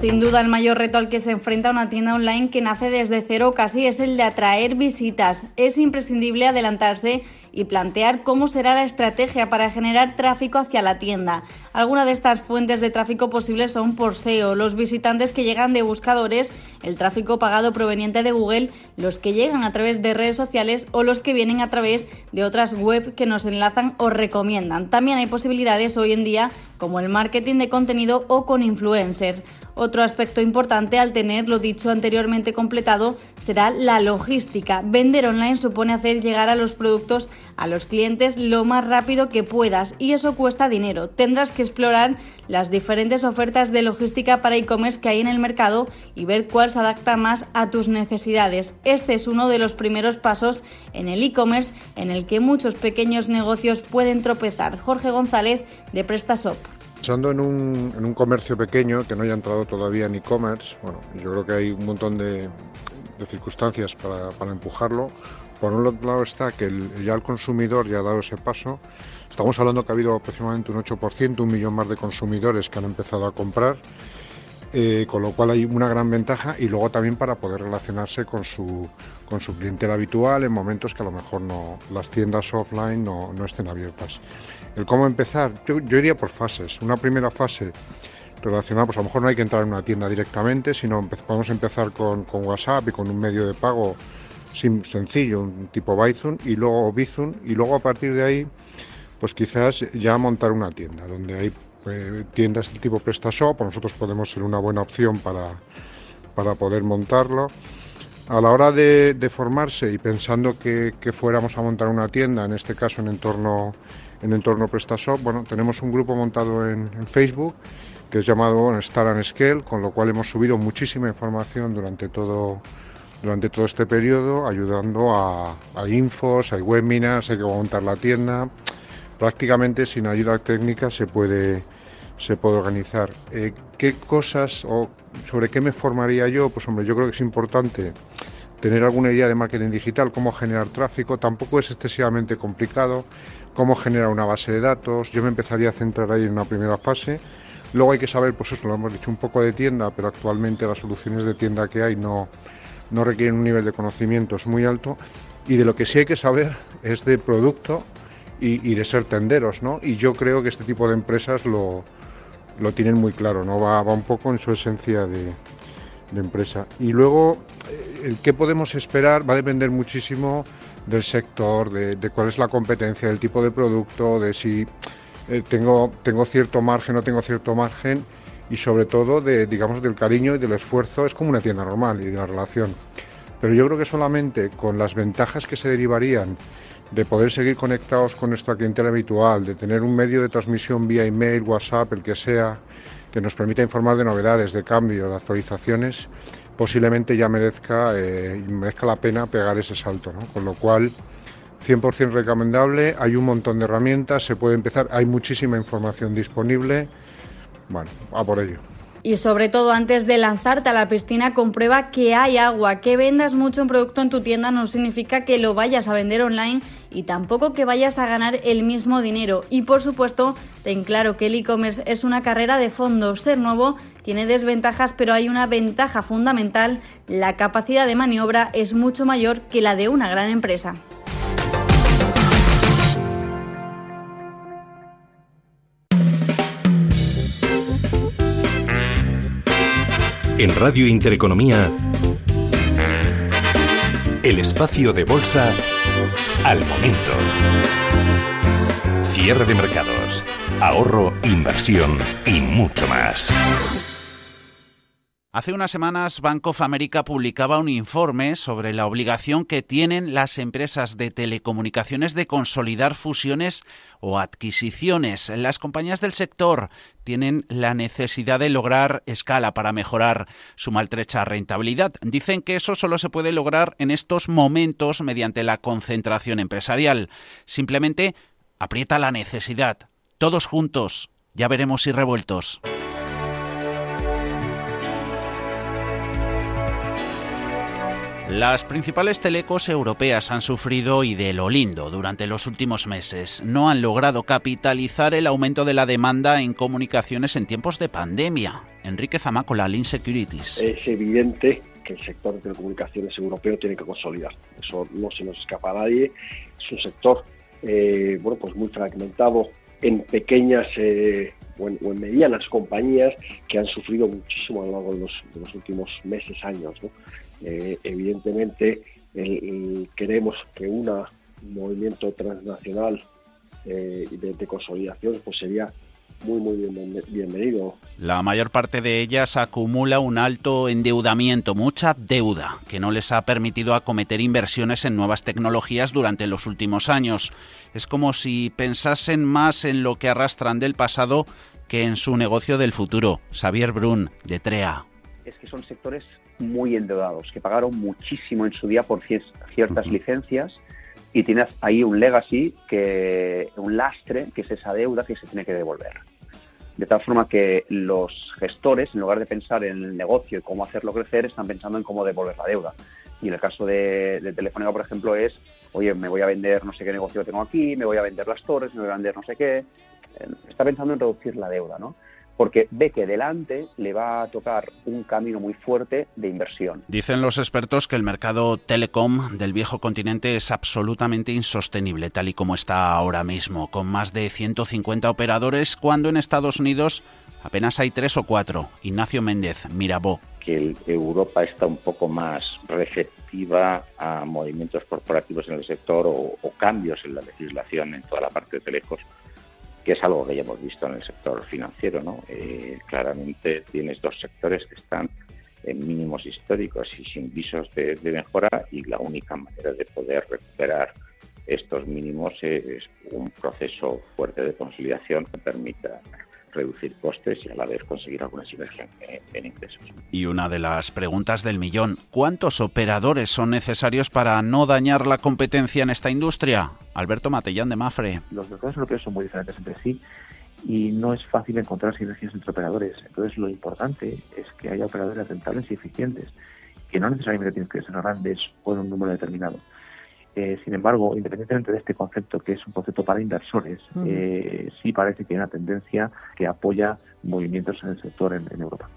Sin duda, el mayor reto al que se enfrenta una tienda online que nace desde cero casi es el de atraer visitas. Es imprescindible adelantarse y plantear cómo será la estrategia para generar tráfico hacia la tienda. Algunas de estas fuentes de tráfico posibles son por SEO, los visitantes que llegan de buscadores, el tráfico pagado proveniente de Google, los que llegan a través de redes sociales o los que vienen a través de otras web que nos enlazan o recomiendan. También hay posibilidades hoy en día como el marketing de contenido o con influencers. Otro aspecto importante al tener lo dicho anteriormente completado será la logística. Vender online supone hacer llegar a los productos a los clientes lo más rápido que puedas y eso cuesta dinero. Tendrás que explorar las diferentes ofertas de logística para e-commerce que hay en el mercado y ver cuál se adapta más a tus necesidades. Este es uno de los primeros pasos en el e-commerce en el que muchos pequeños negocios pueden tropezar. Jorge González de PrestaShop. Pensando en un, en un comercio pequeño que no haya entrado todavía en e-commerce, bueno, yo creo que hay un montón de, circunstancias para, para, empujarlo. Por un lado está que ya el consumidor ya ha dado ese paso. Estamos hablando que ha habido aproximadamente un 8%, un millón más de consumidores que han empezado a comprar, eh, con lo cual hay una gran ventaja y luego también para poder relacionarse con su, con su clientela habitual en momentos que a lo mejor no, las tiendas offline no, no estén abiertas. El cómo empezar, yo, yo, iría por fases. Una primera fase relacionada, pues a lo mejor no hay que entrar en una tienda directamente, sino podemos empezar con, con WhatsApp y con un medio de pago sim, sencillo, un tipo Bizun y luego Bizun, y luego a partir de ahí, pues quizás ya montar una tienda, donde hay eh, tiendas del tipo PrestaShop, nosotros podemos ser una buena opción para, para poder montarlo. A la hora de, de formarse y pensando que, que, fuéramos a montar una tienda, en este caso en entorno en entorno PrestaShop. Bueno, tenemos un grupo montado en, en Facebook que es llamado Star and Scale, con lo cual hemos subido muchísima información durante todo, durante todo este periodo, ayudando a, a infos, hay webinars, hay que montar la tienda. Prácticamente sin ayuda técnica se puede, se puede organizar. Eh, ¿Qué cosas o sobre qué me formaría yo? Pues hombre, yo creo que es importante tener alguna idea de marketing digital, cómo generar tráfico, tampoco es excesivamente complicado, cómo generar una base de datos, yo me empezaría a centrar ahí en una primera fase, luego hay que saber, pues eso, lo hemos dicho, un poco de tienda, pero actualmente las soluciones de tienda que hay no, no requieren un nivel de conocimientos muy alto, y de lo que sí hay que saber es de producto y, y de ser tenderos, ¿no? Y yo creo que este tipo de empresas lo, lo tienen muy claro, ¿no? Va, va un poco en su esencia de, de empresa. Y luego, el qué podemos esperar va a depender muchísimo del sector, de, cuál es la competencia, del tipo de producto, de si eh, tengo, tengo cierto margen o tengo cierto margen y sobre todo de, digamos, del cariño y del esfuerzo. Es como una tienda normal y de la relación. Pero yo creo que solamente con las ventajas que se derivarían de poder seguir conectados con nuestra clientela habitual, de tener un medio de transmisión vía email, WhatsApp, el que sea, que nos permita informar de novedades, de cambios, de actualizaciones, posiblemente ya merezca, eh, merezca la pena pegar ese salto. ¿no? Con lo cual, 100% recomendable, hay un montón de herramientas, se puede empezar, hay muchísima información disponible. Bueno, a por ello. Y sobre todo antes de lanzarte a la piscina comprueba que hay agua. Que vendas mucho un producto en tu tienda no significa que lo vayas a vender online y tampoco que vayas a ganar el mismo dinero. Y por supuesto, ten claro que el e-commerce es una carrera de fondo. Ser nuevo tiene desventajas, pero hay una ventaja fundamental. La capacidad de maniobra es mucho mayor que la de una gran empresa. En Radio Intereconomía, el espacio de bolsa al momento. Cierre de mercados, ahorro, inversión y mucho más. Hace unas semanas Bank of America publicaba un informe sobre la obligación que tienen las empresas de telecomunicaciones de consolidar fusiones o adquisiciones. Las compañías del sector tienen la necesidad de lograr escala para mejorar su maltrecha rentabilidad. Dicen que eso solo se puede lograr en estos momentos mediante la concentración empresarial. Simplemente aprieta la necesidad. Todos juntos. Ya veremos si revueltos. Las principales telecos europeas han sufrido y de lo lindo durante los últimos meses. No han logrado capitalizar el aumento de la demanda en comunicaciones en tiempos de pandemia. Enrique Zamacola, Lean Securities. Es evidente que el sector de telecomunicaciones europeo tiene que consolidar. Eso no se nos escapa a nadie. Es un sector eh, bueno, pues muy fragmentado en pequeñas eh, o, en, medianas compañías que han sufrido muchísimo a lo largo de los, últimos meses, años. Eh, evidentemente queremos que un movimiento transnacional eh, de, consolidación pues sería muy muy bienvenido. La mayor parte de ellas acumula un alto endeudamiento, mucha deuda, que no les ha permitido acometer inversiones en nuevas tecnologías durante los últimos años. Es como si pensasen más en lo que arrastran del pasado que en su negocio del futuro. Xavier Brun, de TREA. Es que son sectores muy endeudados, que pagaron muchísimo en su día por ciertas licencias y tienes ahí un legacy, que un lastre, que es esa deuda que se tiene que devolver. De tal forma que los gestores, en lugar de pensar en el negocio y cómo hacerlo crecer, están pensando en cómo devolver la deuda. Y en el caso de, de Telefónica, por ejemplo, es, oye, me voy a vender no sé qué negocio tengo aquí, me voy a vender las torres, me voy a vender no sé qué. Eh, está pensando en reducir la deuda, ¿no? Porque ve que delante le va a tocar un camino muy fuerte de inversión. Dicen los expertos que el mercado telecom del viejo continente es absolutamente insostenible tal y como está ahora mismo, con más de 150 operadores, cuando en Estados Unidos apenas hay tres o cuatro. Ignacio Méndez, Mirabó. Que Europa está un poco más receptiva a movimientos corporativos en el sector o, o cambios en la legislación en toda la parte de telecos que es algo que ya hemos visto en el sector financiero. ¿no? Eh, claramente tienes dos sectores que están en mínimos históricos y sin visos de, mejora y la única manera de poder recuperar estos mínimos es un proceso fuerte de consolidación que permita reducir costes y a la vez conseguir alguna sinergia en, ingresos. Y una de las preguntas del millón, ¿cuántos operadores son necesarios para no dañar la competencia en esta industria? Alberto Matellán de Mafre. Los mercados europeos son muy diferentes entre sí y no es fácil encontrar sinergias entre operadores. Entonces lo importante es que haya operadores rentables y eficientes, que no necesariamente tienen que ser grandes o en un número determinado. Eh, sin embargo, independientemente de este concepto, que es un concepto para inversores, eh, sí parece que hay una tendencia que apoya movimientos en el sector en Europa.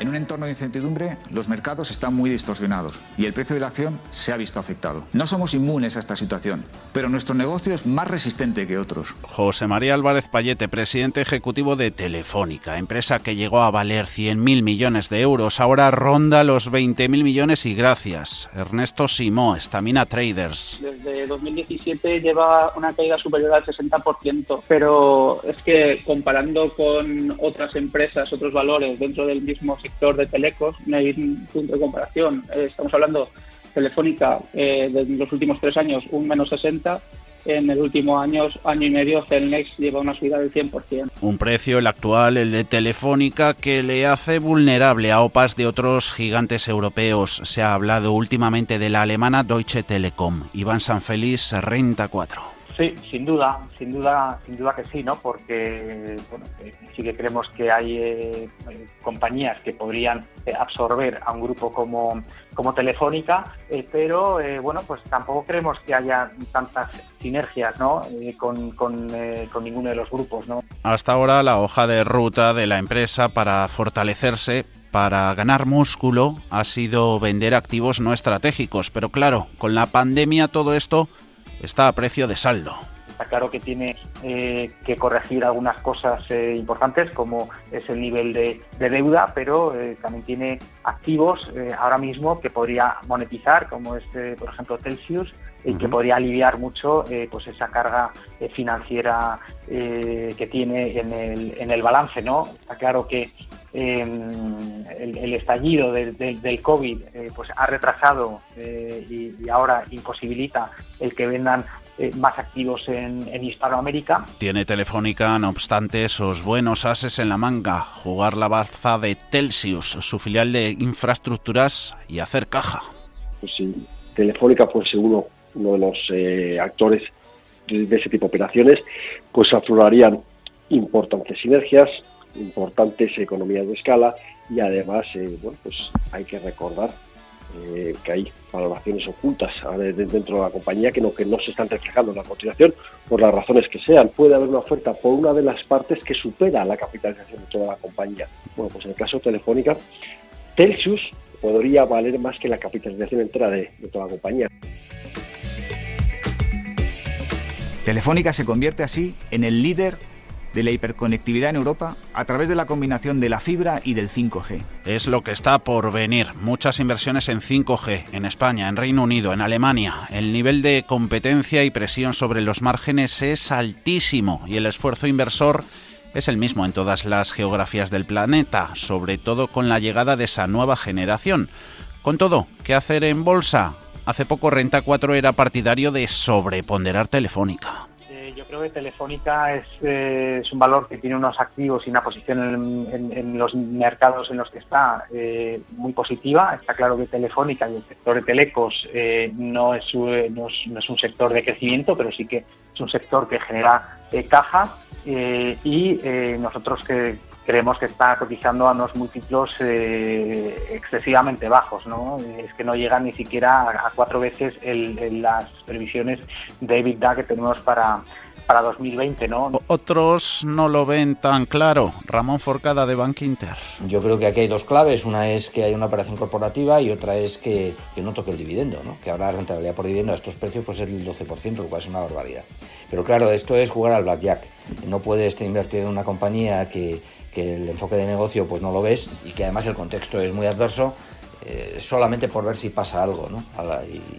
En un entorno de incertidumbre, los mercados están muy distorsionados y el precio de la acción se ha visto afectado. No somos inmunes a esta situación, pero nuestro negocio es más resistente que otros. José María Álvarez Payete, presidente ejecutivo de Telefónica, empresa que llegó a valer 100.000 millones de euros, ahora ronda los 20.000 millones y gracias. Ernesto Simó, Estamina Traders. Desde 2017 lleva una caída superior al 60%, pero es que comparando con otras empresas, otros valores dentro del mismo sector, sector de telecos, no hay un punto de comparación. Eh, estamos hablando Telefónica eh, de los últimos tres años un menos 60, en el último año, año y medio, Celnex lleva una subida del 100%. Un precio, el actual, el de Telefónica, que le hace vulnerable a OPAs de otros gigantes europeos. Se ha hablado últimamente de la alemana Deutsche Telekom. Iván Sanfeliz, Renta 4. Sí, sin duda, sin duda, sin duda que sí, ¿no? Porque bueno, eh, sí que creemos que hay eh, compañías que podrían eh, absorber a un grupo como, como Telefónica, pero bueno, pues tampoco creemos que haya tantas sinergias, ¿no? Con, con, con, ninguno de los grupos, ¿no? Hasta ahora la hoja de ruta de la empresa para fortalecerse para ganar músculo ha sido vender activos no estratégicos, pero claro, con la pandemia todo esto está a precio de saldo. Está claro que tiene eh, que corregir algunas cosas eh, importantes como es el nivel de, deuda, pero eh, también tiene activos ahora mismo que podría monetizar, como es, por ejemplo, Celsius, y que podría aliviar mucho pues esa carga financiera que tiene en el, en el balance. ¿no? Está claro que el, el, estallido del, del, COVID pues ha retrasado y, y, ahora imposibilita el que vendan eh, más activos en, Hispanoamérica. Tiene Telefónica, no obstante, esos buenos ases en la manga, jugar la baza de Telsius, su filial de infraestructuras, y hacer caja. Pues sí, Telefónica fuese uno, uno de los eh, actores de, ese tipo de operaciones, pues aflorarían importantes sinergias, importantes economías de escala y además, eh, bueno, pues hay que recordar eh, que hay valoraciones ocultas dentro de la compañía que no, que no se están reflejando en la cotización por las razones que sean. Puede haber una oferta por una de las partes que supera la capitalización de toda la compañía. Bueno, pues en el caso de Telefónica, Telsius podría valer más que la capitalización entera de toda la compañía. Telefónica se convierte así en el líder de la hiperconectividad en Europa a través de la combinación de la fibra y del 5G. Es lo que está por venir. Muchas inversiones en 5G en España, en Reino Unido, en Alemania. El nivel de competencia y presión sobre los márgenes es altísimo y el esfuerzo inversor es el mismo en todas las geografías del planeta, sobre todo con la llegada de esa nueva generación. Con todo, ¿qué hacer en bolsa? Hace poco Renta 4 era partidario de sobreponderar Telefónica creo que Telefónica eh, es, un valor que tiene unos activos y una posición en, los mercados en los que está eh, muy positiva. Está claro que Telefónica y el sector de telecos eh, no, es, es, un sector de crecimiento, pero sí que es un sector que genera caja y nosotros que creemos que está cotizando a unos múltiplos excesivamente bajos, ¿no? Es que no llegan ni siquiera a, cuatro veces las previsiones de EBITDA que tenemos para, para 2020, ¿no? Otros no lo ven tan claro. Ramón Forcada de Bank Inter. Yo creo que aquí hay dos claves. Una es que hay una operación corporativa y otra es que, no toque el dividendo, ¿no? Que ahora la rentabilidad por dividendo a estos precios pues es el 12%, lo cual es una barbaridad. Pero claro, esto es jugar al blackjack. No puedes invertir en una compañía que, que el enfoque de negocio pues no lo ves y que además el contexto es muy adverso eh, solamente por ver si pasa algo, ¿no?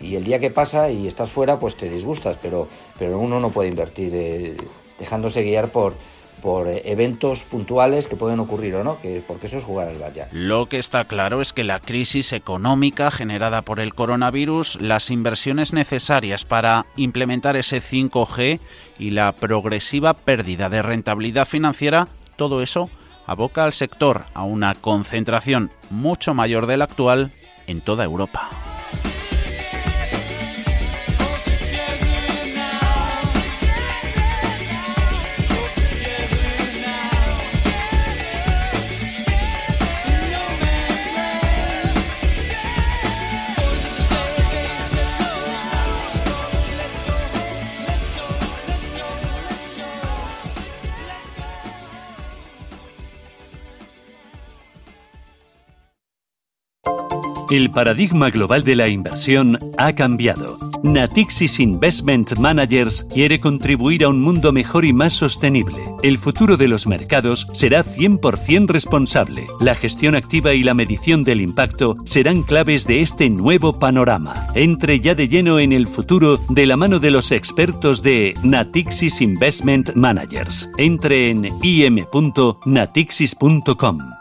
y, el día que pasa y estás fuera, pues te disgustas, pero, pero uno no puede invertir eh, dejándose guiar por, por eh, eventos puntuales que pueden ocurrir o no, que, porque eso es jugar al vaya. Lo que está claro es que la crisis económica generada por el coronavirus, las inversiones necesarias para implementar ese 5G y la progresiva pérdida de rentabilidad financiera, todo eso aboca al sector a una concentración mucho mayor de la actual en toda Europa. El paradigma global de la inversión ha cambiado. Natixis Investment Managers quiere contribuir a un mundo mejor y más sostenible. El futuro de los mercados será 100% responsable. La gestión activa y la medición del impacto serán claves de este nuevo panorama. Entre ya de lleno en el futuro de la mano de los expertos de Natixis Investment Managers. Entre en im.natixis.com.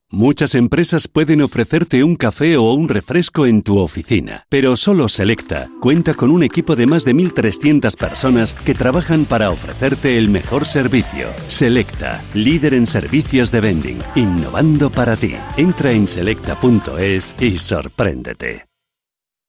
Muchas empresas pueden ofrecerte un café o un refresco en tu oficina, pero solo Selecta cuenta con un equipo de más de 1.300 personas que trabajan para ofrecerte el mejor servicio. Selecta, líder en servicios de vending, innovando para ti. Entra en selecta.es y sorpréndete.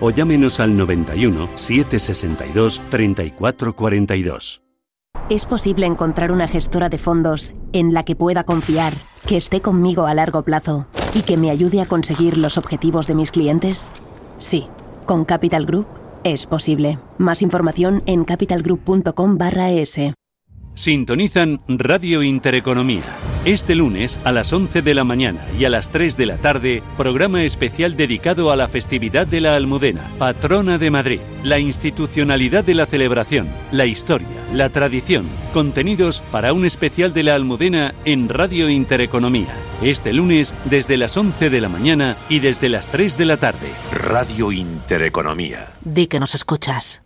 o llámenos al 91 762 3442. Es posible encontrar una gestora de fondos en la que pueda confiar, que esté conmigo a largo plazo y que me ayude a conseguir los objetivos de mis clientes? Sí, con Capital Group es posible. Más información en capitalgroup.com/es. Sintonizan Radio Intereconomía. Este lunes a las 11 de la mañana y a las 3 de la tarde, programa especial dedicado a la festividad de la Almudena, patrona de Madrid, la institucionalidad de la celebración, la historia, la tradición, contenidos para un especial de la Almudena en Radio Intereconomía. Este lunes desde las 11 de la mañana y desde las 3 de la tarde. Radio Intereconomía. Di que nos escuchas.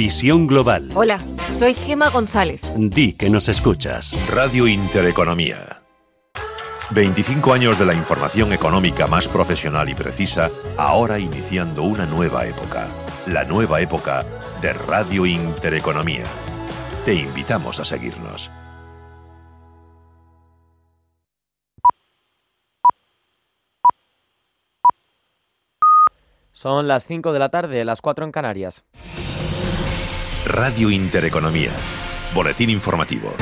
Visión Global. Hola, soy Gema González. Di que nos escuchas. Radio Intereconomía. 25 años de la información económica más profesional y precisa, ahora iniciando una nueva época. La nueva época de Radio Intereconomía. Te invitamos a seguirnos. Son las 5 de la tarde, las 4 en Canarias. Radio Intereconomía. Boletín informativo.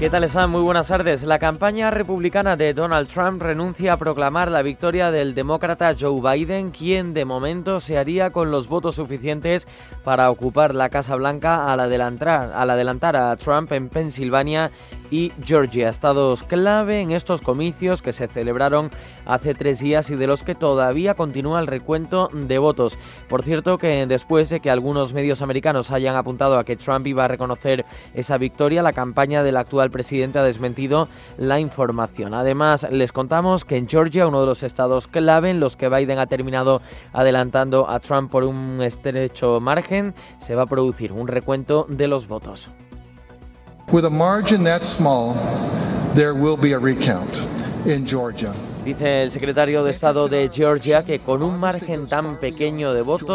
¿Qué tal están? Muy buenas tardes. La campaña republicana de Donald Trump renuncia a proclamar la victoria del demócrata Joe Biden, quien de momento se haría con los votos suficientes para ocupar la Casa Blanca al adelantar, al adelantar a Trump en Pensilvania y Georgia, estados clave en estos comicios que se celebraron hace tres días y de los que todavía continúa el recuento de votos. Por cierto, que después de que algunos medios americanos hayan apuntado a que Trump iba a reconocer esa victoria, la campaña del actual presidente ha desmentido la información. Además, les contamos que en Georgia, uno de los estados clave en los que Biden ha terminado adelantando a Trump por un estrecho margen, se va a producir un recuento de los votos. With a margin that small, there will be a recount in Georgia. Dice el secretario de Estado de Georgia que con un margen tan pequeño de votos